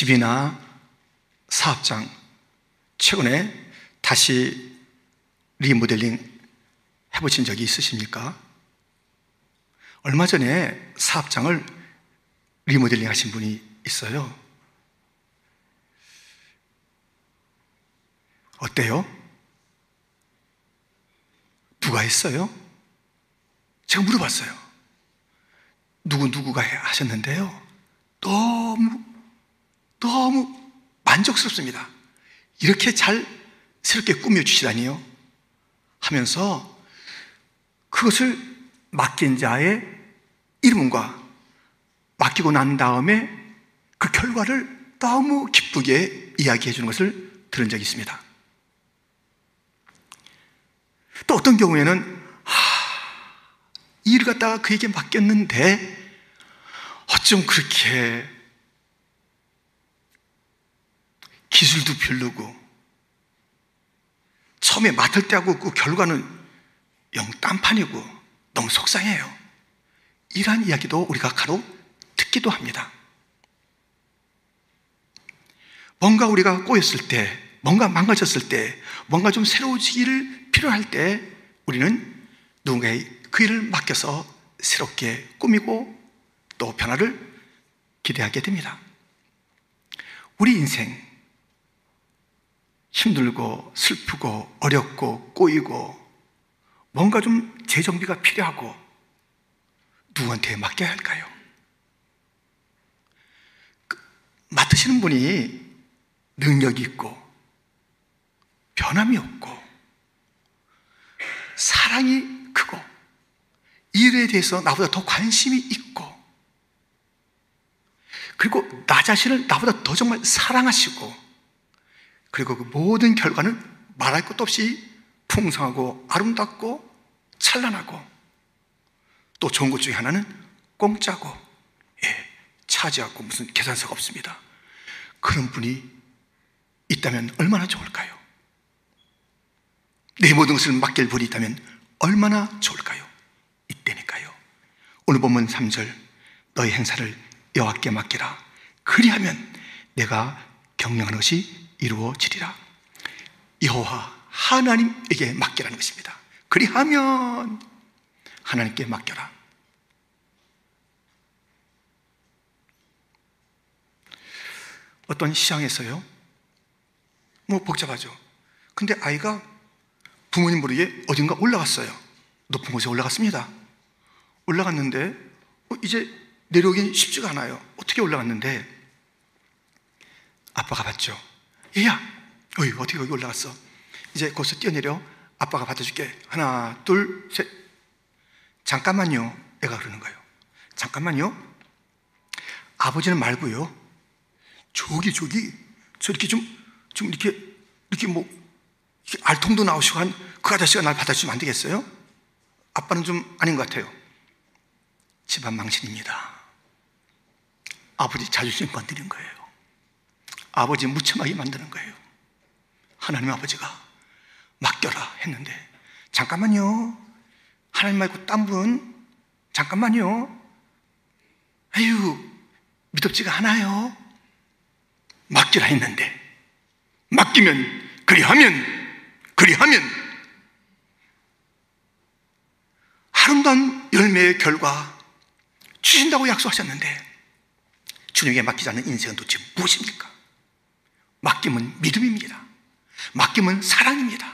집이나 사업장, 최근에 다시 리모델링 해보신 적이 있으십니까? 얼마 전에 사업장을 리모델링 하신 분이 있어요. 어때요? 누가 했어요? 제가 물어봤어요. 누구누구가 하셨는데요. 너무, 너무 만족스럽습니다. 이렇게 잘 새롭게 꾸며주시다니요. 하면서 그것을 맡긴 자의 이름과 맡기고 난 다음에 그 결과를 너무 기쁘게 이야기해 주는 것을 들은 적이 있습니다. 또 어떤 경우에는 하, 일을 갖다가 그에게 맡겼는데 어쩜 그렇게 기술도 별로고 처음에 맡을 때 하고 그 결과는 영 딴판이고 너무 속상해요. 이러한 이야기도 우리가 가로 듣기도 합니다. 뭔가 우리가 꼬였을 때, 뭔가 망가졌을 때, 뭔가 좀 새로워지기를 필요할 때 우리는 누군가의 그 일을 맡겨서 새롭게 꾸미고 또 변화를 기대하게 됩니다. 우리 인생 힘들고 슬프고 어렵고 꼬이고 뭔가 좀 재정비가 필요하고 누구한테 맡겨야 할까요? 그, 맡으시는 분이 능력이 있고 변함이 없고 사랑이 크고 일에 대해서 나보다 더 관심이 있고 그리고 나 자신을 나보다 더 정말 사랑하시고 그리고 그 모든 결과는 말할 것도 없이 풍성하고 아름답고 찬란하고 또 좋은 것 중에 하나는 공짜고 예, 차지하고 무슨 계산서가 없습니다. 그런 분이 있다면 얼마나 좋을까요? 내 모든 것을 맡길 분이 있다면 얼마나 좋을까요? 이때니까요. 오늘 본문 3절 너의 행사를 여호와께 맡기라. 그리하면 내가 경영하는 것이 이루어지리라. 여호와 하나님에게 맡기라는 것입니다. 그리하면 하나님께 맡겨라. 어떤 시장에서요, 뭐 복잡하죠. 근데 아이가 부모님 모르게 어딘가 올라갔어요. 높은 곳에 올라갔습니다. 올라갔는데, 어, 이제 내려오긴 쉽지가 않아요. 어떻게 올라갔는데, 아빠가 봤죠. 얘야, 어이, 어떻게 여기 올라갔어? 이제 거기서 뛰어내려. 아빠가 받아줄게. 하나, 둘, 셋. 잠깐만요. 애가 그러는 거예요. 잠깐만요. 아버지는 말고요. 저기, 저기, 저렇게 좀, 좀 이렇게, 이렇게 뭐, 이렇게 알통도 나오시고 한 그 아저씨가 날 받아주면 안 되겠어요? 아빠는 좀 아닌 것 같아요. 집안 망신입니다. 아버지 자존심 건드린 거예요. 아버지 무참하게 만드는 거예요. 하나님 아버지가 맡겨라 했는데, 잠깐만요. 하나님 말고 딴 분, 잠깐만요. 아유, 믿었지가 않아요. 맡기라 했는데, 맡기면, 그리하면, 그리하면, 아름다운 열매의 결과 주신다고 약속하셨는데, 주님에게 맡기지 않는 인생은 도대체 무엇입니까? 맡김은 믿음입니다. 맡김은 사랑입니다.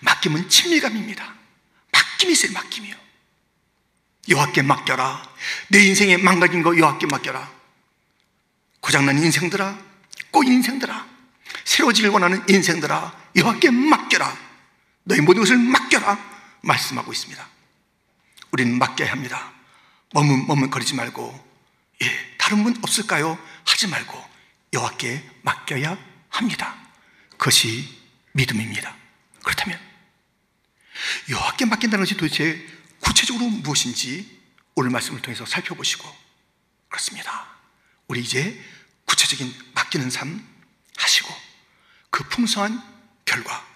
맡김은 친밀감입니다. 맡김이 있어요, 맡김이요. 여호와께 맡겨라. 내 인생에 망가진 거 여호와께 맡겨라. 고장난 인생들아, 꼬인 인생들아, 새로워지길 원하는 인생들아, 여호와께 맡겨라. 너희 모든 것을 맡겨라. 말씀하고 있습니다. 우리는 맡겨야 합니다. 머문 머문거리지 말고, 예, 다른 분 없을까요? 하지 말고 여호와께 맡겨야 합니다. 그것이 믿음입니다. 그렇다면 여호와께 맡긴다는 것이 도대체 구체적으로 무엇인지 오늘 말씀을 통해서 살펴보시고 그렇습니다. 우리 이제 구체적인 맡기는 삶 하시고 그 풍성한 결과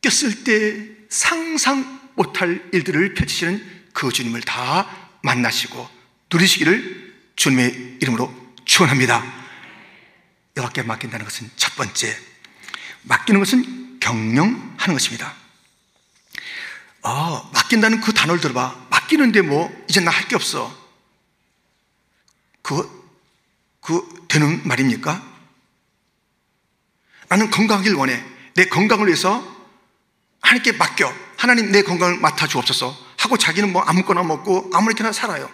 맡겼을 때 상상 못할 일들을 펼치시는 그 주님을 다 만나시고 누리시기를 주님의 이름으로 축원합니다. 여호와께 맡긴다는 것은 첫 번째 맡기는 것은 경영하는 것입니다. 아, 맡긴다는 그 단어를 들어봐. 맡기는데 뭐 이제 나 할 게 없어. 그, 그 되는 말입니까? 나는 건강하길 원해. 내 건강을 위해서 하나님께 맡겨. 하나님 내 건강을 맡아 주옵소서. 하고 자기는 뭐 아무거나 먹고 아무렇게나 살아요.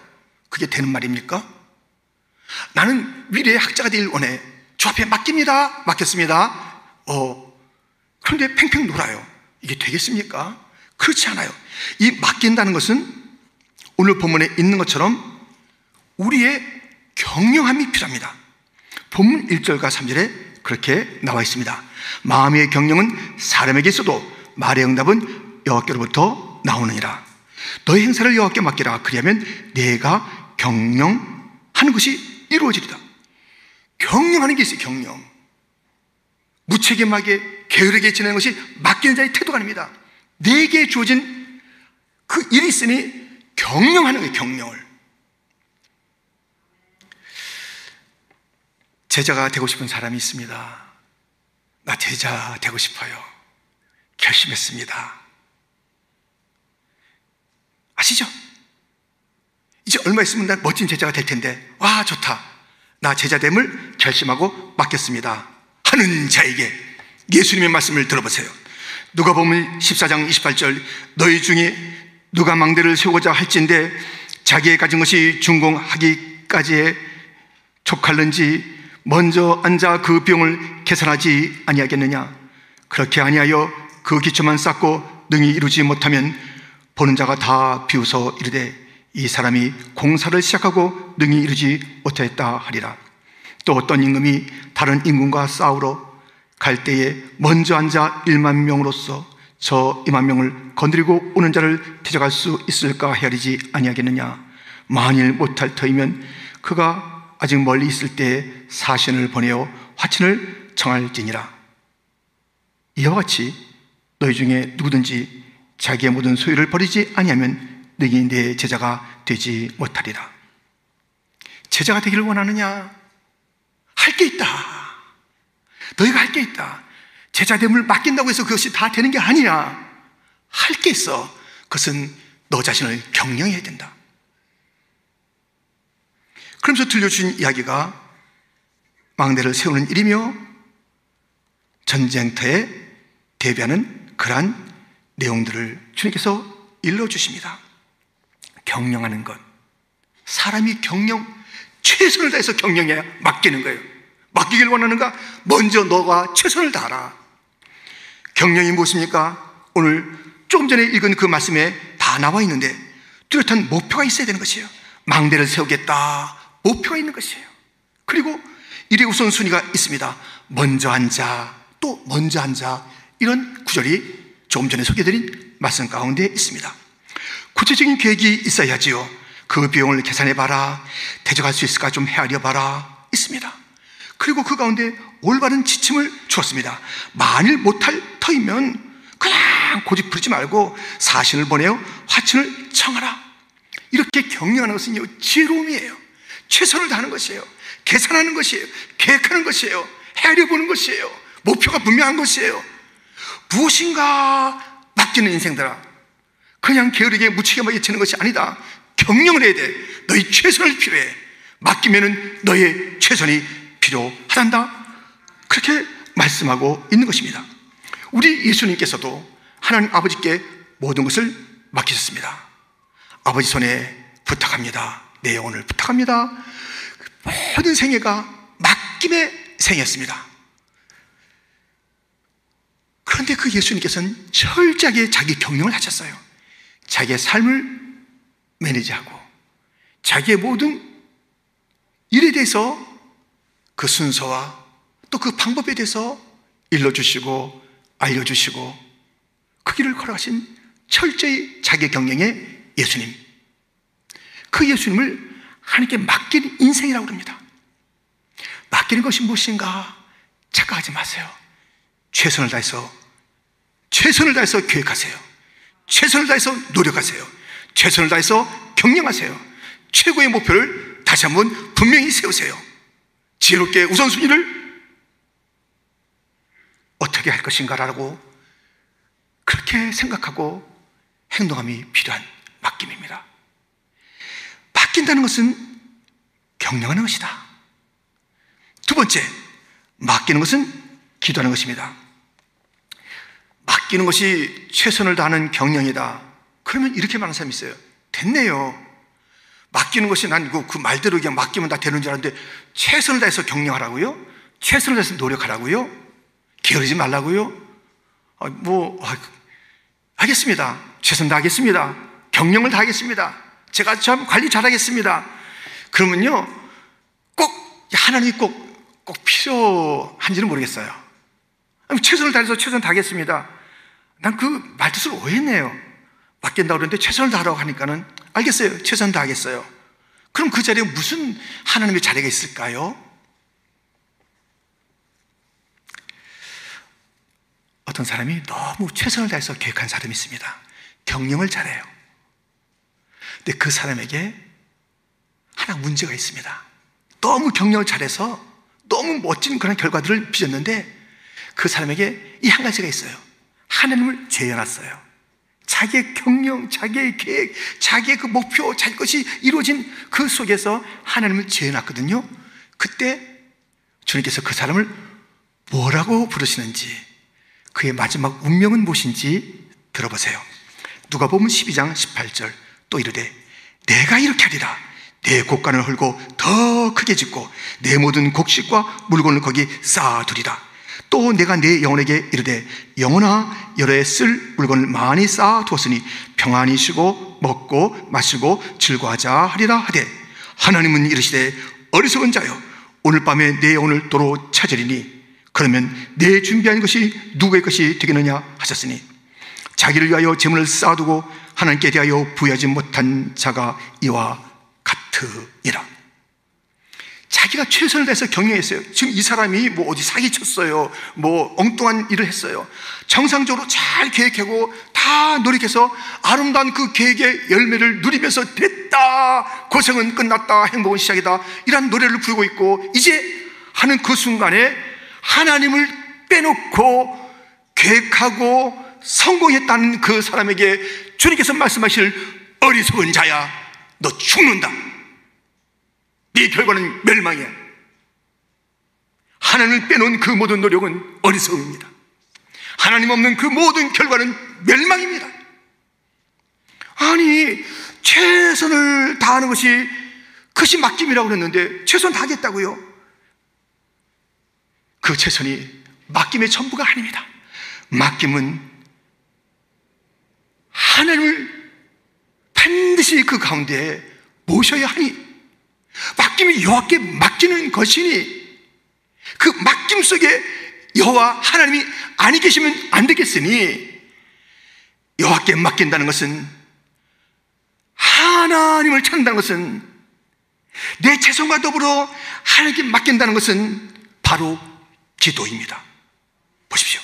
그게 되는 말입니까? 나는 미래의 학자가 되길 원해. 주 앞에 맡깁니다. 맡겼습니다. 어, 그런데 팽팽 놀아요. 이게 되겠습니까? 그렇지 않아요. 이 맡긴다는 것은 오늘 본문에 있는 것처럼 우리의 경영함이 필요합니다. 본문 1절과 3절에 그렇게 나와 있습니다. 마음의 경영은 사람에게 있어도 말의 응답은 여호와께로부터 나오느니라. 너의 행사를 여호와께 맡기라. 그리하면 내가 경영하는 것이 이루어지리다. 경영하는 게 있어요. 경영. 무책임하게 게으르게 지내는 것이 맡기는 자의 태도가 아닙니다. 내게 주어진 그 일이 있으니 경영하는 거예요. 경영을. 제자가 되고 싶은 사람이 있습니다. 나 제자 되고 싶어요. 결심했습니다. 아시죠? 이제 얼마 있으면 나 멋진 제자가 될 텐데, 와, 좋다. 나 제자됨을 결심하고 맡겼습니다. 하는 자에게 예수님의 말씀을 들어보세요. 누가 보면 14장 28절, 너희 중에 누가 망대를 세우고자 할진데 자기의 가진 것이 준공하기까지에 촉할는지 먼저 앉아 그 병을 계산하지 아니하겠느냐 그렇게 아니하여 그 기초만 쌓고 능히 이루지 못하면 보는 자가 다 비웃어 이르되 이 사람이 공사를 시작하고 능히 이루지 못하였다 하리라 또 어떤 임금이 다른 임금과 싸우러 갈 때에 먼저 앉아 1만 명으로서 저 2만 명을 건드리고 오는 자를 데려갈 수 있을까 헤아리지 아니하겠느냐 만일 못할 터이면 그가 아직 멀리 있을 때 사신을 보내어 화친을 청할지니라. 이와 같이 너희 중에 누구든지 자기의 모든 소유를 버리지 아니하면 너희 내 제자가 되지 못하리라. 제자가 되기를 원하느냐? 할 게 있다. 너희가 할 게 있다. 제자됨을 맡긴다고 해서 그것이 다 되는 게 아니야. 할 게 있어. 그것은 너 자신을 경영해야 된다. 그러면서 들려주신 이야기가 망대를 세우는 일이며 전쟁터에 대비하는 그러한 내용들을 주님께서 일러주십니다. 경영하는 것. 사람이 경영, 최선을 다해서 경영해야 맡기는 거예요. 맡기길 원하는가? 먼저 너가 최선을 다하라. 경영이 무엇입니까? 오늘 조금 전에 읽은 그 말씀에 다 나와 있는데 뚜렷한 목표가 있어야 되는 것이에요. 망대를 세우겠다. 목표가 있는 것이에요. 그리고 일의 우선순위가 있습니다. 먼저 앉아, 또 먼저 앉아. 이런 구절이 조금 전에 소개드린 말씀 가운데 있습니다. 구체적인 계획이 있어야지요. 그 비용을 계산해 봐라. 대적할 수 있을까 좀 헤아려 봐라. 있습니다. 그리고 그 가운데 올바른 지침을 주었습니다. 만일 못할 터이면 그냥 고집 부리지 말고 사신을 보내어 화친을 청하라. 이렇게 경영하는 것은 지혜로움이에요. 최선을 다하는 것이에요. 계산하는 것이에요. 계획하는 것이에요. 헤아려보는 것이에요. 목표가 분명한 것이에요. 무엇인가 맡기는 인생들아. 그냥 게으르게 무책임하게 치는 것이 아니다. 경영을 해야 돼. 너희 최선을 필요해. 맡기면은 너의 최선이 필요하단다. 그렇게 말씀하고 있는 것입니다. 우리 예수님께서도 하나님 아버지께 모든 것을 맡기셨습니다. 아버지 손에 부탁합니다. 내 영혼을 부탁합니다. 모든 생애가 맡김의 생이었습니다. 그런데 그 예수님께서는 철저하게 자기 경영을 하셨어요. 자기의 삶을 매니지하고 자기의 모든 일에 대해서 그 순서와 또 그 방법에 대해서 일러주시고 알려주시고 그 길을 걸어가신 철저히 자기 경영의 예수님. 그 예수님을 하나님께 맡기는 인생이라고 합니다. 맡기는 것이 무엇인가 착각하지 마세요. 최선을 다해서, 최선을 다해서 계획하세요. 최선을 다해서 노력하세요. 최선을 다해서 경영하세요. 최고의 목표를 다시 한번 분명히 세우세요. 지혜롭게 우선순위를 어떻게 할 것인가라고 그렇게 생각하고 행동함이 필요한 맡김입니다. 맡긴다는 것은 경영하는 것이다. 두 번째, 맡기는 것은 기도하는 것입니다. 맡기는 것이 최선을 다하는 경영이다. 그러면 이렇게 말하는 사람이 있어요. 됐네요. 맡기는 것이 난 그, 그 말대로 그냥 맡기면 다 되는 줄 알았는데 최선을 다해서 경영하라고요? 최선을 다해서 노력하라고요? 게으르지 말라고요? 아, 뭐, 아, 하겠습니다. 최선 다하겠습니다. 경영을 다하겠습니다. 제가 참 관리 잘하겠습니다. 그러면요, 꼭, 하나님이 꼭, 꼭 필요한지는 모르겠어요. 최선을 다해서 최선 다하겠습니다. 난 그 말뜻을 오해했네요. 맡긴다고 그러는데 최선을 다하라고 하니까는 알겠어요. 최선 다하겠어요. 그럼 그 자리에 무슨 하나님의 자리가 있을까요? 어떤 사람이 너무 최선을 다해서 계획한 사람이 있습니다. 경영을 잘해요. 근데 그 사람에게 하나 문제가 있습니다. 너무 경영을 잘해서 너무 멋진 그런 결과들을 빚었는데 그 사람에게 이 한 가지가 있어요. 하나님을 죄어놨어요. 자기의 경영, 자기의 계획, 자기의 그 목표, 자기 것이 이루어진 그 속에서 하나님을 죄어놨거든요. 그때 주님께서 그 사람을 뭐라고 부르시는지 그의 마지막 운명은 무엇인지 들어보세요. 누가 보면 12장 18절 또 이르되 내가 이렇게 하리라 내 곡간을 헐고 더 크게 짓고 내 모든 곡식과 물건을 거기 쌓아두리라 또 내가 내 영혼에게 이르되 영혼아 여러에 쓸 물건을 많이 쌓아두었으니 평안히 쉬고 먹고 마시고 즐거워하자 하리라 하되 하나님은 이르시되 어리석은 자여 오늘 밤에 내 영혼을 도로 찾으리니 그러면 내 준비한 것이 누구의 것이 되겠느냐 하셨으니 자기를 위하여 재물을 쌓아두고 하나님께 대하여 부여하지 못한 자가 이와 같으니라. 자기가 최선을 다해서 경영했어요. 지금 이 사람이 뭐 어디 사기쳤어요. 뭐 엉뚱한 일을 했어요. 정상적으로 잘 계획하고 다 노력해서 아름다운 그 계획의 열매를 누리면서 됐다. 고생은 끝났다. 행복은 시작이다. 이런 노래를 부르고 있고 이제 하는 그 순간에 하나님을 빼놓고 계획하고 성공했다는 그 사람에게 주님께서 말씀하실 어리석은 자야, 너 죽는다. 네 결과는 멸망이야. 하나님을 빼놓은 그 모든 노력은 어리석음입니다. 하나님 없는 그 모든 결과는 멸망입니다. 아니, 최선을 다하는 것이 그것이 맡김이라고 그랬는데 최선 다하겠다고요? 그 최선이 맡김의 전부가 아닙니다. 맡김은 하나님을 반드시 그 가운데 모셔야 하니 맡김이 여호와께 맡기는 것이니 그 맡김 속에 여호와 하나님이 아니 계시면 안 되겠으니 여호와께 맡긴다는 것은 하나님을 찾는다는 것은 내 최선과 더불어 하나님께 맡긴다는 것은 바로 기도입니다. 보십시오.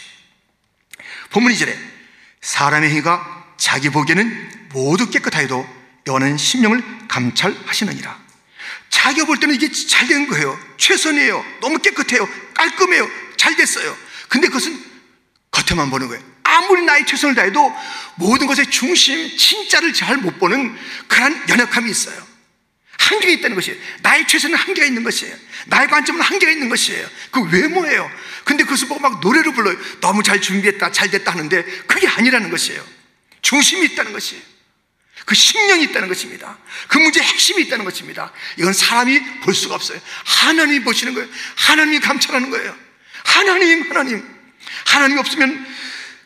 본문 이절에 사람의 행위가 자기 보기에는 모두 깨끗하여도 여호와는 심령을 감찰하시느니라. 자기가 볼 때는 이게 잘 된 거예요. 최선이에요. 너무 깨끗해요. 깔끔해요. 잘 됐어요. 근데 그것은 겉에만 보는 거예요. 아무리 나의 최선을 다해도 모든 것의 중심, 진짜를 잘 못 보는 그런 연약함이 있어요. 한계가 있다는 것이에요. 나의 최선은 한계가 있는 것이에요. 나의 관점은 한계가 있는 것이에요. 그 외모예요. 근데 그것을 보고 막 노래를 불러요. 너무 잘 준비했다, 잘 됐다 하는데 그게 아니라는 것이에요. 중심이 있다는 것이에요. 그 신령이 있다는 것입니다. 그 문제의 핵심이 있다는 것입니다. 이건 사람이 볼 수가 없어요. 하나님이 보시는 거예요. 하나님이 감찰하는 거예요. 하나님, 하나님. 하나님 없으면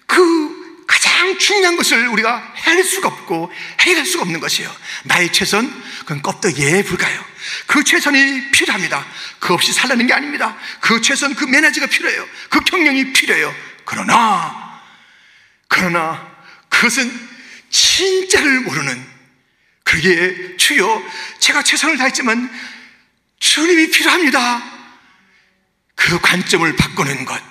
그 가장 중요한 것을 우리가 해낼 수가 없고 해결할 수가 없는 것이에요. 나의 최선, 그건 껍데기에 불과해요. 그 최선이 필요합니다. 그 없이 살라는 게 아닙니다. 그 최선, 그 매너지가 필요해요. 그 경영이 필요해요. 그러나, 그러나 그것은 진짜를 모르는 그게 주여 제가 최선을 다했지만 주님이 필요합니다. 그 관점을 바꾸는 것,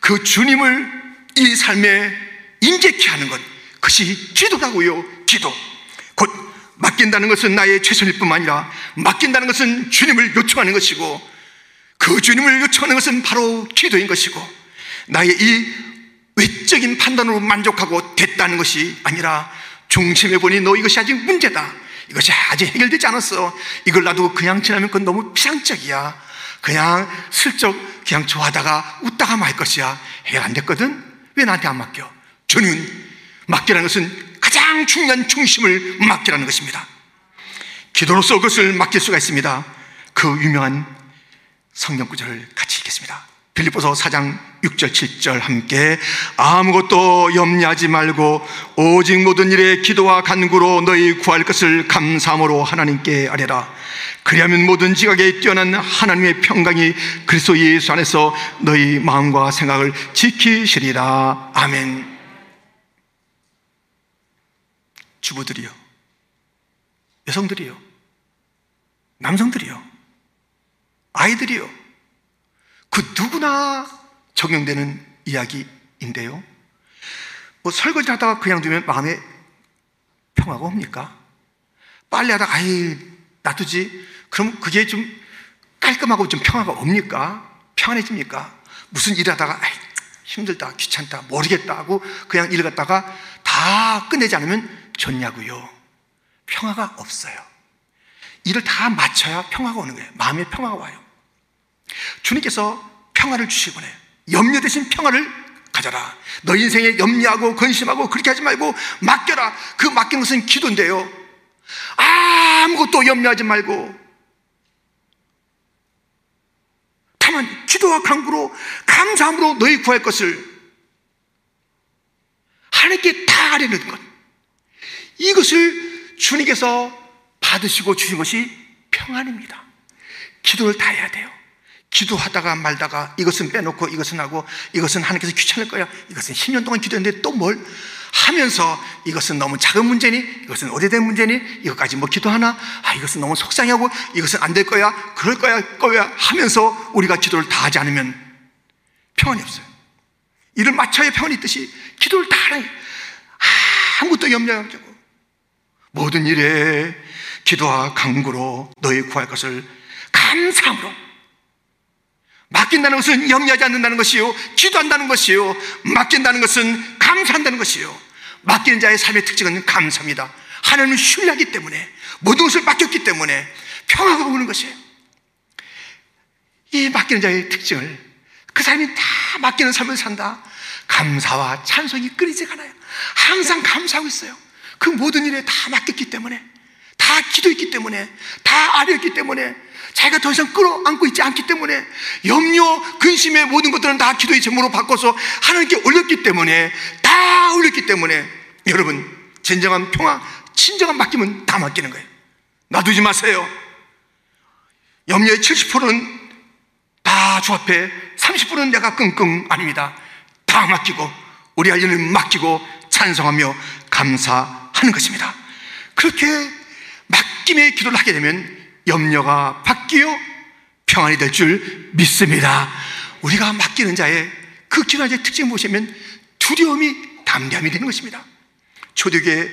그 주님을 이 삶에 인재케 하는 것 그것이 기도라고요 기도 곧 맡긴다는 것은 나의 최선일 뿐만 아니라 맡긴다는 것은 주님을 요청하는 것이고 그그 주님을 요청하는 것은 바로 기도인 것이고 나의 이 외적인 판단으로 만족하고 됐다는 것이 아니라 중심에 보니 너 이것이 아직 문제다. 이것이 아직 해결되지 않았어. 이걸 놔두고 그냥 지나면 그건 너무 피상적이야. 그냥 슬쩍 그냥 좋아하다가 웃다가 말 것이야. 해결 안 됐거든? 왜 나한테 안 맡겨? 주는 맡기라는 것은 가장 중요한 중심을 맡기라는 것입니다. 기도로서 그것을 맡길 수가 있습니다. 그 유명한 성경 구절을 같이 읽겠습니다. 빌립보서 4장 6절 7절 함께 아무것도 염려하지 말고 오직 모든 일에 기도와 간구로 너희 구할 것을 감사함으로 하나님께 아뢰라. 그리하면 모든 지각에 뛰어난 하나님의 평강이 그리스도 예수 안에서 너희 마음과 생각을 지키시리라. 아멘. 주부들이요 여성들이요 남성들이요 아이들이요 그 누구나 적용되는 이야기인데요. 뭐 설거지 하다가 그냥 두면 마음에 평화가 옵니까? 빨리 하다가 아이 놔두지? 그럼 그게 좀 깔끔하고 좀 평화가 옵니까? 평안해집니까? 무슨 일 하다가 아이 힘들다, 귀찮다, 모르겠다 하고 그냥 일 갔다가 다 끝내지 않으면 좋냐고요. 평화가 없어요. 일을 다 마쳐야 평화가 오는 거예요. 마음의 평화가 와요. 주님께서 평화를 주시곤 해요. 염려 대신 평화를 가져라. 너 인생에 염려하고 근심하고 그렇게 하지 말고 맡겨라. 그 맡긴 것은 기도인데요. 아무것도 염려하지 말고 다만 기도와 강구로 감사함으로 너희 구할 것을 하나님께 다 아뢰는 것. 이것을 주님께서 받으시고 주신 것이 평안입니다. 기도를 다 해야 돼요. 기도하다가 말다가 이것은 빼놓고 이것은 하고 이것은 하나님께서 귀찮을 거야. 이것은 10년 동안 기도했는데 또 뭘? 하면서 이것은 너무 작은 문제니? 이것은 오래된 문제니? 이것까지 뭐 기도하나? 아 이것은 너무 속상하고 이것은 안 될 거야? 그럴 거야? 거야? 하면서 우리가 기도를 다 하지 않으면 평안이 없어요. 일을 마쳐야 평안이 있듯이 기도를 다 하라. 아무것도 염려하지 고 모든 일에 기도와 강구로 너희 구할 것을 감사함으로 맡긴다는 것은 염려하지 않는다는 것이요. 기도한다는 것이요. 맡긴다는 것은 감사한다는 것이요. 맡기는 자의 삶의 특징은 감사입니다. 하나님을 신뢰하기 때문에 모든 것을 맡겼기 때문에 평화가 오는 것이에요. 이 맡기는 자의 특징을 그 사람이 다 맡기는 삶을 산다. 감사와 찬송이 끊이지 않아요. 항상 감사하고 있어요. 그 모든 일에 다 맡겼기 때문에 다 기도했기 때문에 다 아뢰었기 때문에 자기가 더 이상 끌어안고 있지 않기 때문에 염려, 근심의 모든 것들은 다 기도의 제목으로 바꿔서 하나님께 올렸기 때문에 다 올렸기 때문에 여러분 진정한 평화, 진정한 맡김은 다 맡기는 거예요. 놔두지 마세요. 염려의 70%는 다 주 앞에 30%는 내가 끙끙 아닙니다. 다 맡기고 우리 할 일을 맡기고 찬성하며 감사하는 것입니다. 그렇게 맡김의 기도를 하게 되면 염려가 바뀌어 평안이 될 줄 믿습니다. 우리가 맡기는 자의 그 기도의 특징을 보시면 두려움이 담대함이 되는 것입니다. 초대교회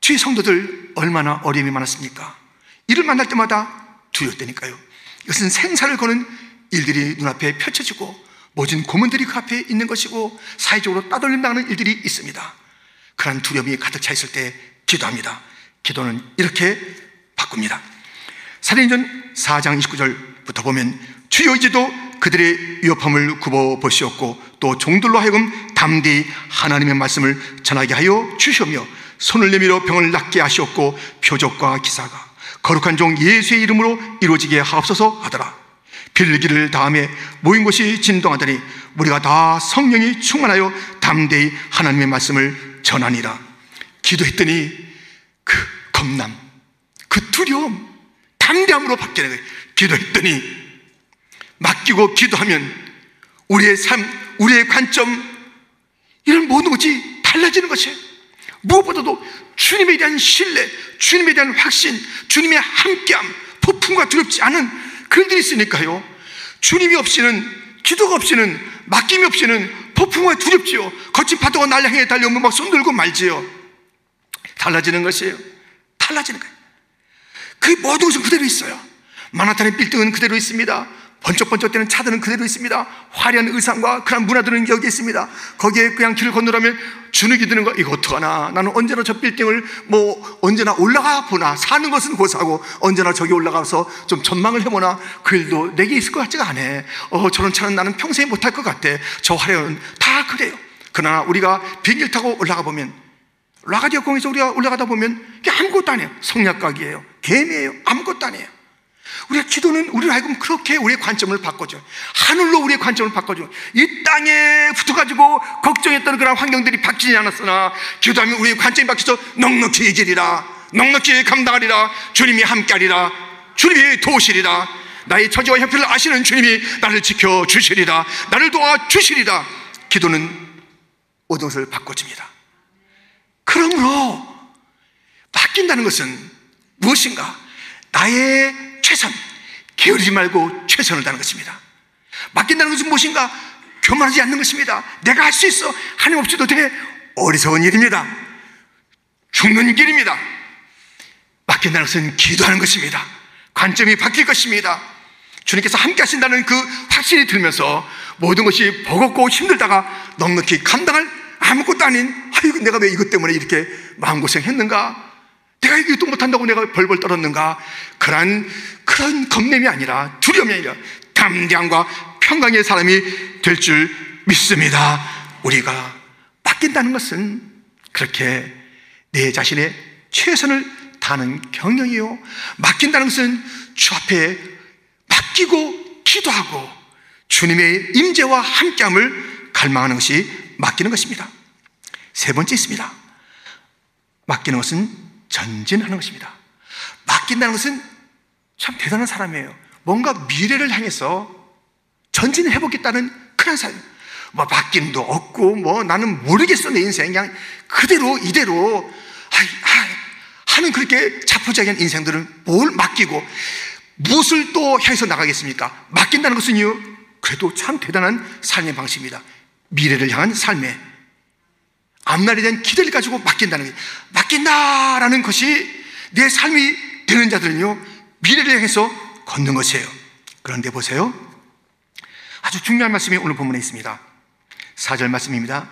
주의 성도들 얼마나 어려움이 많았습니까? 이를 만날 때마다 두렵다니까요. 이것은 생사를 거는 일들이 눈앞에 펼쳐지고 모진 고문들이 그 앞에 있는 것이고 사회적으로 따돌림 당하는 일들이 있습니다. 그런 두려움이 가득 차 있을 때 기도합니다. 기도는 이렇게 바꿉니다. 사도행전 4장 29절부터 보면 주여 이제도 그들의 위협함을 굽어 보시었고 또 종들로 하여금 담대히 하나님의 말씀을 전하게 하여 주시며 손을 내밀어 병을 낫게 하시었고 표적과 기사가 거룩한 종 예수의 이름으로 이루어지게 하옵소서 하더라 빌기를 다음에 모인 곳이 진동하더니 우리가 다 성령이 충만하여 담대히 하나님의 말씀을 전하니라 기도했더니 그 겁남 그 두려움 담대함으로 바뀌는 거예요. 기도했더니 맡기고 기도하면 우리의 삶, 우리의 관점 이런 모든 것이 달라지는 것이에요. 무엇보다도 주님에 대한 신뢰, 주님에 대한 확신, 주님의 함께함, 폭풍과 두렵지 않은 그런 들이 있으니까요. 주님이 없이는 기도가 없이는 맡김이 없이는 폭풍과 두렵지요. 거친 파도가 날 향해 달려오면 막 손들고 말지요. 달라지는 것이에요. 달라지는 거예요. 그 모든 것은 그대로 있어요. 마나탄의 빌딩은 그대로 있습니다. 번쩍번쩍 되는 차들은 그대로 있습니다. 화려한 의상과 그런 문화들은 여기 있습니다. 거기에 그냥 길을 건너라면 주눅이 드는 거, 이거 어떡하나. 나는 언제나 저 빌딩을 뭐 언제나 올라가 보나. 사는 것은 고사고 언제나 저기 올라가서 좀 전망을 해보나. 그 일도 내게 있을 것 같지가 않아. 어, 저런 차는 나는 평생 못할 것 같아. 저 화려한, 다 그래요. 그러나 우리가 비행기를 타고 올라가 보면 라가디아 공에서 우리가 올라가다 보면 이게 아무것도 아니에요. 성약각이에요. 개미예요. 아무것도 아니에요. 우리가 기도는 우리를 하여금 그렇게 우리의 관점을 바꿔줘. 하늘로 우리의 관점을 바꿔줘. 이 땅에 붙어가지고 걱정했던 그런 환경들이 바뀌지 않았으나 기도하면 우리의 관점이 바뀌어서 넉넉히 이기리라. 넉넉히 감당하리라. 주님이 함께하리라. 주님이 도우시리라. 나의 처지와 형편을 아시는 주님이 나를 지켜주시리라. 나를 도와주시리라. 기도는 모든 것을 바꿔줍니다. 그러므로 바뀐다는 것은 무엇인가? 나의 최선, 게으르지 말고 최선을 다하는 것입니다. 맡긴다는 것은 무엇인가? 교만하지 않는 것입니다. 내가 할 수 있어. 하나님 없이도 돼. 어리석은 일입니다. 죽는 길입니다. 맡긴다는 것은 기도하는 것입니다. 관점이 바뀔 것입니다. 주님께서 함께 하신다는 그 확신이 들면서 모든 것이 버겁고 힘들다가 넉넉히 감당할 아무것도 아닌 아이고 내가 왜 이것 때문에 이렇게 마음고생 했는가? 내가 이것도 못한다고 내가 벌벌 떨었는가? 그런 그런 겁냄이 아니라 두려움이 아니라 담대함과 평강의 사람이 될 줄 믿습니다. 우리가 바뀐다는 것은 그렇게 내 자신의 최선을 다하는 경영이요. 맡긴다는 것은 주 앞에 맡기고 기도하고 주님의 임재와 함께함을 갈망하는 것이 맡기는 것입니다 세 번째 있습니다. 맡기는 것은 전진하는 것입니다. 맡긴다는 것은 참 대단한 사람이에요. 뭔가 미래를 향해서 전진을 해보겠다는 그런 사람. 뭐 맡김도 없고 뭐 나는 모르겠어 내 인생 그냥 그대로 이대로 하는 그렇게 자포자기한 인생들은 뭘 맡기고 무엇을 또 향해서 나가겠습니까? 맡긴다는 것은요 그래도 참 대단한 삶의 방식입니다. 미래를 향한 삶의 앞날에 대한 기대를 가지고 맡긴다는 거예요. 맡긴다라는 것이 내 삶이 되는 자들은요, 미래를 향해서 걷는 것이에요. 그런데 보세요. 아주 중요한 말씀이 오늘 본문에 있습니다. 4절 말씀입니다.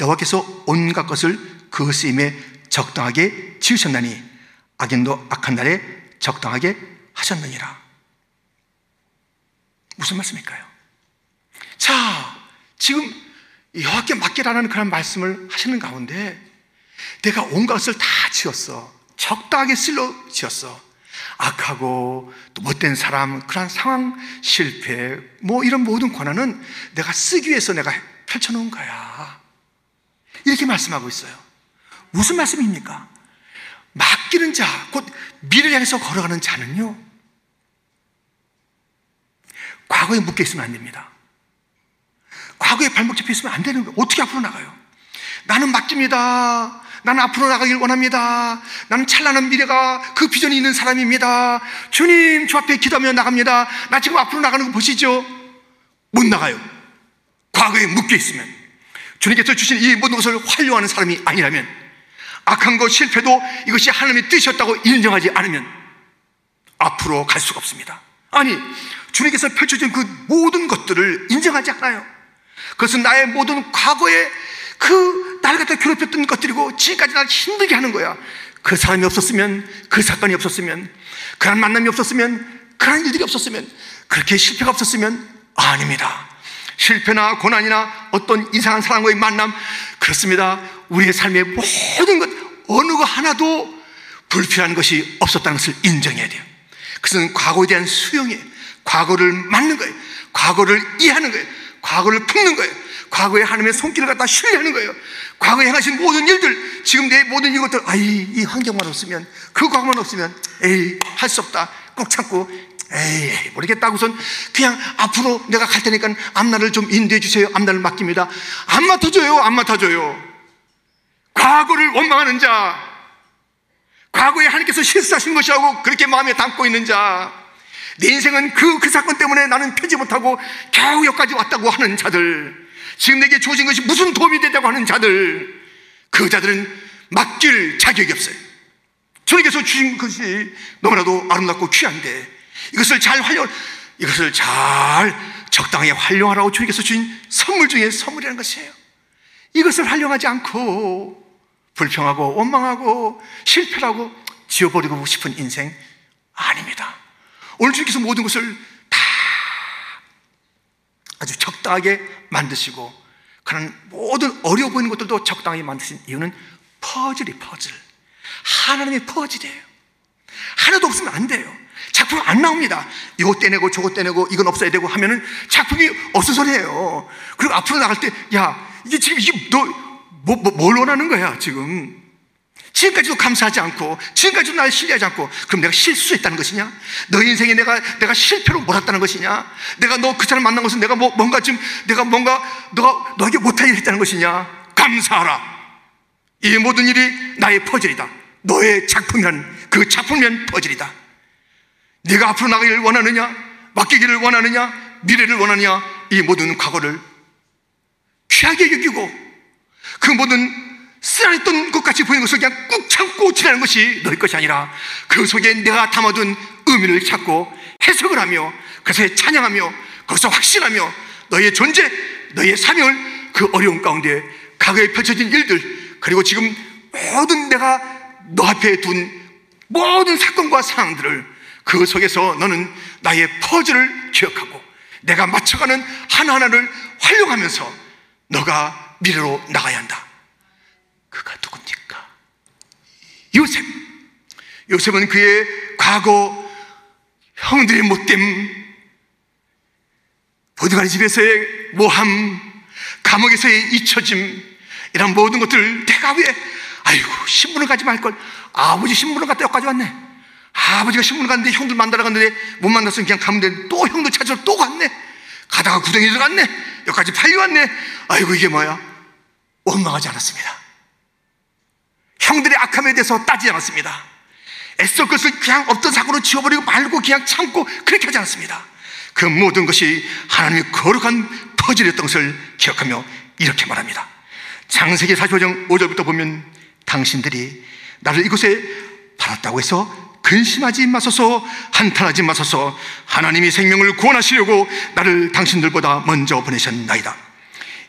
여호와께서 온갖 것을 그 쓰임에 적당하게 지으셨나니 악인도 악한 날에 적당하게 하셨느니라. 무슨 말씀일까요? 자, 지금 여호와께 맡기라는 그런 말씀을 하시는 가운데 내가 온갖 것을 다 지었어. 적당하게 쓸러 지었어. 악하고 또 못된 사람, 그런 상황 실패, 뭐 이런 모든 권한은 내가 쓰기 위해서 내가 펼쳐놓은 거야. 이렇게 말씀하고 있어요. 무슨 말씀입니까? 맡기는 자, 곧 미래를 향해서 걸어가는 자는요, 과거에 묶여 있으면 안 됩니다. 과거에 발목 잡혀 있으면 안 되는 거예요. 어떻게 앞으로 나가요? 나는 맡깁니다. 나는 앞으로 나가길 원합니다. 나는 찬란한 미래가 그 비전이 있는 사람입니다. 주님, 주 앞에 기도하며 나갑니다. 나 지금 앞으로 나가는 거 보시죠? 못 나가요. 과거에 묶여 있으면. 주님께서 주신 이 모든 것을 활용하는 사람이 아니라면, 악한 것, 실패도 이것이 하나님의 뜻이었다고 인정하지 않으면, 앞으로 갈 수가 없습니다. 아니, 주님께서 펼쳐진 그 모든 것들을 인정하지 않아요. 그것은 나의 모든 과거에 그날 갖다 괴롭혔던 것들이고 지금까지 날 힘들게 하는 거야. 그 사람이 없었으면, 그 사건이 없었으면, 그런 만남이 없었으면, 그런 일들이 없었으면, 그렇게 실패가 없었으면 아닙니다. 실패나 고난이나 어떤 이상한 사람과의 만남, 그렇습니다. 우리의 삶의 모든 것, 어느 거 하나도 불필요한 것이 없었다는 것을 인정해야 돼요. 그것은 과거에 대한 수용이에요. 과거를 맞는 거예요. 과거를 이해하는 거예요. 과거를 품는 거예요. 과거에 하나님의 손길을 갖다 신뢰하는 거예요. 과거에 행하신 모든 일들, 지금 내 모든 이것들, 아이, 이 환경만 없으면, 그 과거만 없으면, 에이, 할 수 없다. 꼭 참고, 에이, 모르겠다고선 그냥 앞으로 내가 갈 테니까 앞날을 좀 인도해 주세요. 앞날을 맡깁니다. 안 맡아줘요. 안 맡아줘요. 과거를 원망하는 자, 과거에 하나님께서 실수하신 것이라고 그렇게 마음에 담고 있는 자, 내 인생은 그, 그 사건 때문에 나는 펴지 못하고 겨우 여기까지 왔다고 하는 자들, 지금 내게 주어진 것이 무슨 도움이 된다고 하는 자들, 그 자들은 맡길 자격이 없어요. 주님께서 주신 것이 너무나도 아름답고 귀한데, 이것을 잘 활용, 이것을 잘 적당히 활용하라고 주님께서 주신 선물 중에 선물이라는 것이에요. 이것을 활용하지 않고 불평하고 원망하고 실패하고 지워버리고 싶은 인생 아닙니다. 오늘 주님께서 모든 것을 다 아주 적당하게 만드시고 그런 모든 어려워 보이는 것들도 적당히 만드신 이유는 퍼즐이 퍼즐. 하나님의 퍼즐이에요. 하나도 없으면 안 돼요. 작품 안 나옵니다. 이거 떼내고 저거 떼내고 이건 없어야 되고 하면은 작품이 어수선해요. 그리고 앞으로 나갈 때, 야, 이게 지금 이게 너, 뭐, 뭐, 뭘 원하는 거야, 지금. 지금까지도 감사하지 않고, 지금까지도 나를 신뢰하지 않고, 그럼 내가 실수했다는 것이냐? 너 인생에 내가, 내가 실패로 몰았다는 것이냐? 내가 너 그 사람 만난 것은 내가 뭐, 뭔가 지금, 내가 뭔가, 너가, 너에게 못할 일 했다는 것이냐? 감사하라. 이 모든 일이 나의 퍼즐이다. 너의 작품이란, 그 작품이란 퍼즐이다. 네가 앞으로 나가기를 원하느냐? 맡기기를 원하느냐? 미래를 원하느냐? 이 모든 과거를 귀하게 여기고 그 모든 쓰라했던 것 같이 보이는 것을 그냥 꾹 참고 지나는 것이 너희 것이 아니라 그 속에 내가 담아둔 의미를 찾고 해석을 하며 그것에 찬양하며 거기서 확신하며 너의 존재, 너의 사명을 그 어려운 가운데 과거에 펼쳐진 일들 그리고 지금 모든 내가 너 앞에 둔 모든 사건과 상황들을 그 속에서 너는 나의 퍼즐을 기억하고 내가 맞춰가는 하나하나를 활용하면서 너가 미래로 나가야 한다. 그가 누굽니까? 요셉. 요셉은 그의 과거 형들의 못됨, 보디가리 집에서의 모함, 감옥에서의 잊혀짐, 이런 모든 것들을 왜, 아이고, 신문을 가지 말걸. 아버지 신문을 갖다 여기까지 왔네. 아버지가 신문을 갔는데 형들 만나러 갔는데 못 만났으면 그냥 가면 되는데 또 형들 찾으러 또 갔네. 가다가 구덩이 들어갔네. 여기까지 팔려왔네. 아이고, 이게 뭐야? 원망하지 않았습니다. 형들의 악함에 대해서 따지지 않았습니다. 애써 그것을 그냥 없던 사고로 지워버리고 말고 그냥 참고 그렇게 하지 않았습니다. 그 모든 것이 하나님의 거룩한 퍼즐이었던 것을 기억하며 이렇게 말합니다. 장세기 45장 5절부터 보면 당신들이 나를 이곳에 팔았다고 해서 근심하지 마소서 한탄하지 마소서 하나님이 생명을 구원하시려고 나를 당신들보다 먼저 보내셨나이다.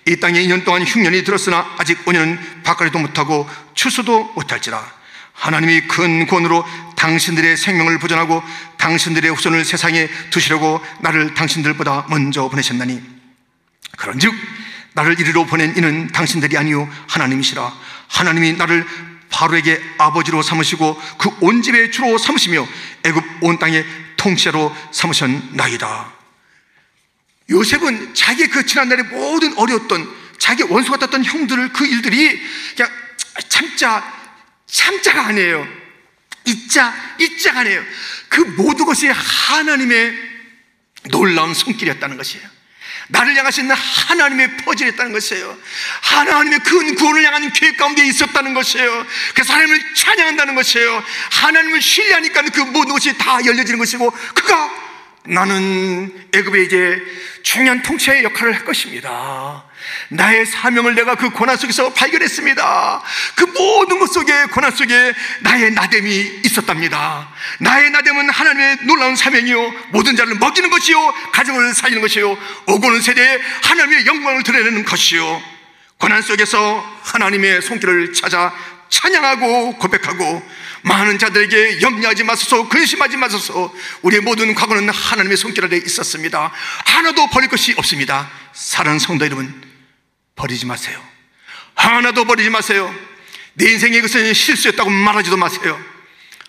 이 땅에 2년 동안 흉년이 들었으나 아직 5년은 바깥에도 못하고 추수도 못할지라. 하나님이 큰 권으로 당신들의 생명을 보존하고 당신들의 후손을 세상에 두시려고 나를 당신들보다 먼저 보내셨나니. 그런즉 나를 이리로 보낸 이는 당신들이 아니요 하나님이시라. 하나님이 나를 바로에게 아버지로 삼으시고 그 온 집의 주로 삼으시며 애굽 온 땅의 통치자로 삼으셨나이다 요셉은 자기 그 지난날의 모든 어려웠던 자기 원수 같았던 형들을 그 일들이 그냥 참자 참자가 아니에요. 잊자 잊자가 아니에요. 그 모든 것이 하나님의 놀라운 손길이었다는 것이에요. 나를 향하신 하나님의 퍼즐이었다는 것이에요. 하나님의 큰 구원을 향한 계획 가운데 있었다는 것이에요. 그래서 하나님을 찬양한다는 것이에요. 하나님을 신뢰하니까 그 모든 것이 다 열려지는 것이고 그가 나는 애굽에 이제 중요한 통치의 역할을 할 것입니다. 나의 사명을 내가 그 고난 속에서 발견했습니다. 그 모든 것 속에 고난 속에 나의 나됨이 있었답니다. 나의 나됨은 하나님의 놀라운 사명이요 모든 자를 먹이는 것이요 가정을 살리는 것이요 오고는 세대에 하나님의 영광을 드러내는 것이요 고난 속에서 하나님의 손길을 찾아 찬양하고 고백하고 많은 자들에게 염려하지 마소서 근심하지 마소서. 우리의 모든 과거는 하나님의 손길 아래 있었습니다. 하나도 버릴 것이 없습니다. 사랑하는 성도 여러분 버리지 마세요. 하나도 버리지 마세요. 내 인생에 그것은 실수였다고 말하지도 마세요.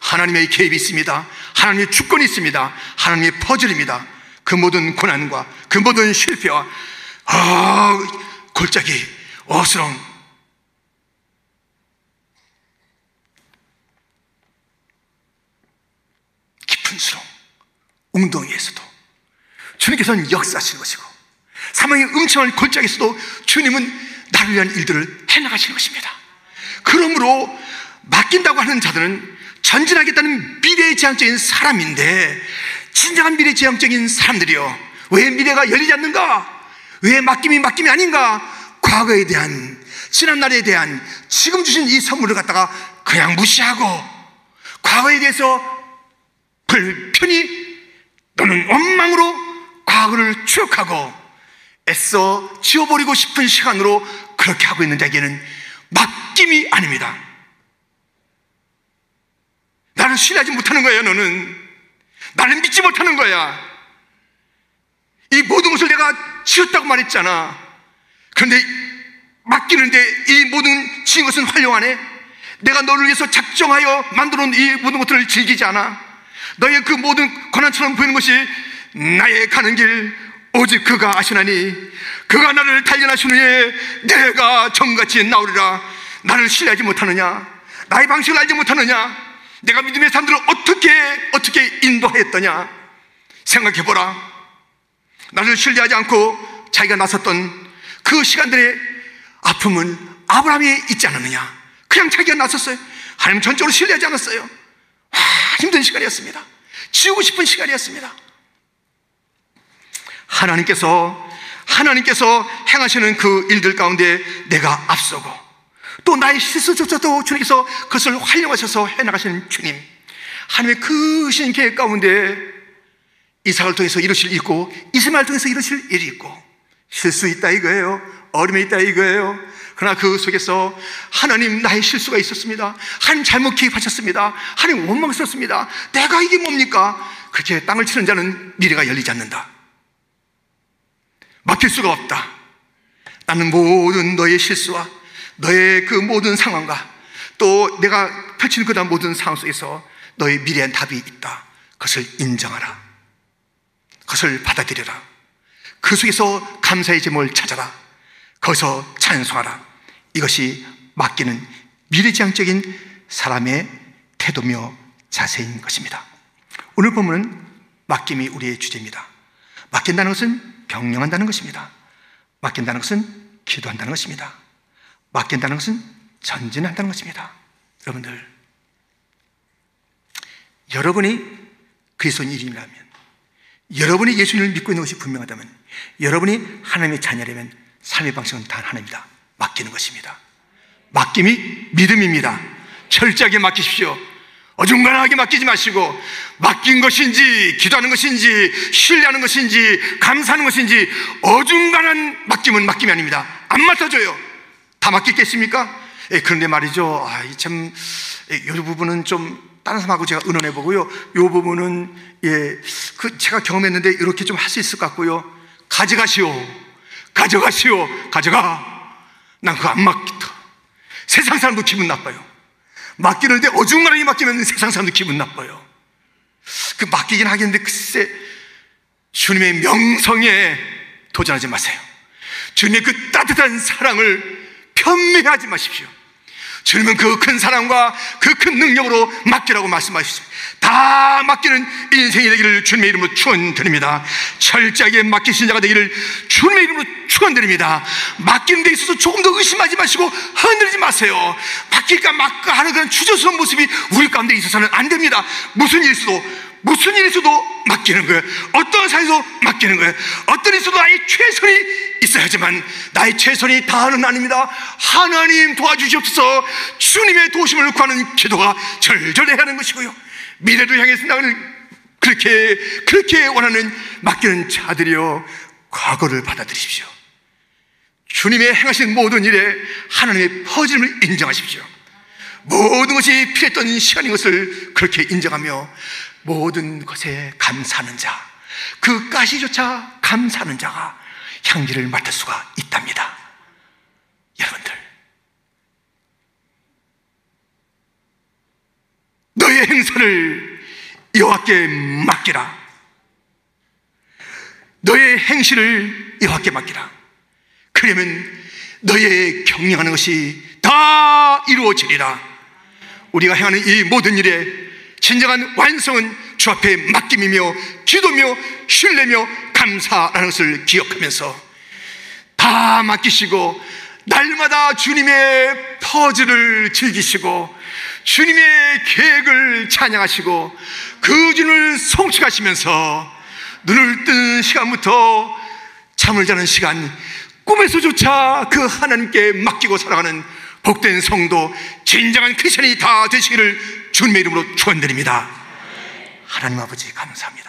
하나님의 개입이 있습니다. 하나님의 주권이 있습니다. 하나님의 퍼즐입니다. 그 모든 고난과 그 모든 실패와 아 골짜기 어스렁 깊은수록 웅덩이에서도 주님께서는 역사하시는 것이고 사망의 음침한 골짜기에서도 주님은 나를 위한 일들을 해나가시는 것입니다. 그러므로 맡긴다고 하는 자들은 전진하겠다는 미래지향적인 사람인데 진정한 미래지향적인 사람들이요. 왜 미래가 열리지 않는가? 왜 맡김이 맡김이 아닌가? 과거에 대한 지난날에 대한 지금 주신 이 선물을 갖다가 그냥 무시하고 과거에 대해서 불편히 또는 원망으로 과거를 추억하고 애써 지워버리고 싶은 시간으로 그렇게 하고 있는 자에게는 맡김이 아닙니다. 나를 신뢰하지 못하는 거야, 너는. 나를 믿지 못하는 거야. 이 모든 것을 내가 지었다고 말했잖아. 그런데 맡기는데 이 모든 지은 것은 활용하네. 내가 너를 위해서 작정하여 만들어 놓은 이 모든 것들을 즐기지 않아. 너의 그 모든 고난처럼 보이는 것이 나의 가는 길 오직 그가 아시나니 그가 나를 단련하신 후에 내가 정같이 나오리라. 나를 신뢰하지 못하느냐? 나의 방식을 알지 못하느냐? 내가 믿음의 사람들을 어떻게 어떻게 인도하였더냐? 생각해보라. 나를 신뢰하지 않고 자기가 나섰던 그 시간들의 아픔은 아브라함이 있지 않았느냐? 그냥 자기가 나섰어요. 하나님 전적으로 신뢰하지 않았어요. 아, 힘든 시간이었습니다. 지우고 싶은 시간이었습니다. 하나님께서 하나님께서 행하시는 그 일들 가운데 내가 앞서고 또 나의 실수조차도 주님께서 그것을 활용하셔서 해나가시는 주님 하나님의 크신 계획 가운데 이삭을 통해서 이루실 있고 이스마엘 통해서 이루실 일이 있고 실수 있다 이거예요. 어림이 있다 이거예요 그러나 그 속에서 하나님 나의 실수가 있었습니다 하나님 잘못 개입하셨습니다 하나님 원망스럽습니다 내가 이게 뭡니까 그렇게 땅을 치는 자는 미래가 열리지 않는다 막힐 수가 없다. 나는 모든 너의 실수와 너의 그 모든 상황과 또 내가 펼치는 그다 모든 상황 속에서 너의 미래한 답이 있다. 그것을 인정하라. 그것을 받아들여라. 그 속에서 감사의 제목을 찾아라. 거기서 찬송하라. 이것이 맡기는 미래지향적인 사람의 태도며 자세인 것입니다. 오늘 보면 맡김이 우리의 주제입니다. 맡긴다는 것은 병령한다는 것입니다. 맡긴다는 것은 기도한다는 것입니다. 맡긴다는 것은 전진한다는 것입니다. 여러분들, 여러분이 그리스도인이라면, 여러분이 예수님을 믿고 있는 것이 분명하다면, 여러분이 하나님의 자녀라면 삶의 방식은 단 하나입니다. 맡기는 것입니다. 맡김이 믿음입니다. 철저하게 맡기십시오. 어중간하게 맡기지 마시고 맡긴 것인지 기도하는 것인지 신뢰하는 것인지 감사하는 것인지 어중간한 맡김은 맡김이 아닙니다. 안 맡아줘요. 다 맡기겠습니까? 예, 그런데 말이죠. 아, 참, 예, 이 부분은 좀 다른 사람하고 제가 의논해 보고요. 이 부분은 예, 그 제가 경험했는데 이렇게 좀 할 수 있을 것 같고요. 가져가시오. 가져가시오. 가져가. 난 그거 안 맡기다. 세상 사람도 기분 나빠요. 맡기는데 어중간하게 맡기면 세상 사람도 기분 나빠요. 그 맡기긴 하겠는데 글쎄 주님의 명성에 도전하지 마세요. 주님의 그 따뜻한 사랑을 편매하지 마십시오. 주님은 그 큰 사랑과 그 큰 능력으로 맡기라고 말씀하셨습니다. 다 맡기는 인생이 되기를 주님의 이름으로 축원드립니다. 철저하게 맡기신 자가 되기를 주님의 이름으로 축원드립니다. 맡기는 데 있어서 조금 더 의심하지 마시고 흔들지 마세요. 맡길까 말까 하는 그런 주저스러운 모습이 우리 가운데 있어서는 안 됩니다. 무슨 일 있어도 무슨 일이 있어도 맡기는 거예요. 어떤 사에서 맡기는 거예요. 어떤 있어도 나의 최선이 있어야지만 나의 최선이 다는 아닙니다. 하나님 도와주시옵소서 주님의 도심을 구하는 기도가 절절해야 하는 것이고요. 미래를 향해서 나가는 그렇게 그렇게 원하는 맡기는 자들이여 과거를 받아들이십시오. 주님의 행하신 모든 일에 하나님의 퍼짐을 인정하십시오. 모든 것이 필요했던 시간인 것을 그렇게 인정하며 모든 것에 감사하는 자, 그 가시조차 감사하는 자가 향기를 맡을 수가 있답니다. 여러분들, 너의 행사를 여호와께 맡기라. 너의 행실을 여호와께 맡기라. 그러면 너의 경영하는 것이 다 이루어지리라. 우리가 행하는 이 모든 일에 진정한 완성은 주 앞에 맡김이며 기도며 신뢰며 감사라는 것을 기억하면서 다 맡기시고 날마다 주님의 퍼즐을 즐기시고 주님의 계획을 찬양하시고 그 주님을 성취하시면서 눈을 뜨는 시간부터 잠을 자는 시간 꿈에서조차 그 하나님께 맡기고 살아가는 복된 성도 진정한 크리스천이 다 되시기를 주님의 이름으로 축원드립니다. 하나님 아버지 감사합니다.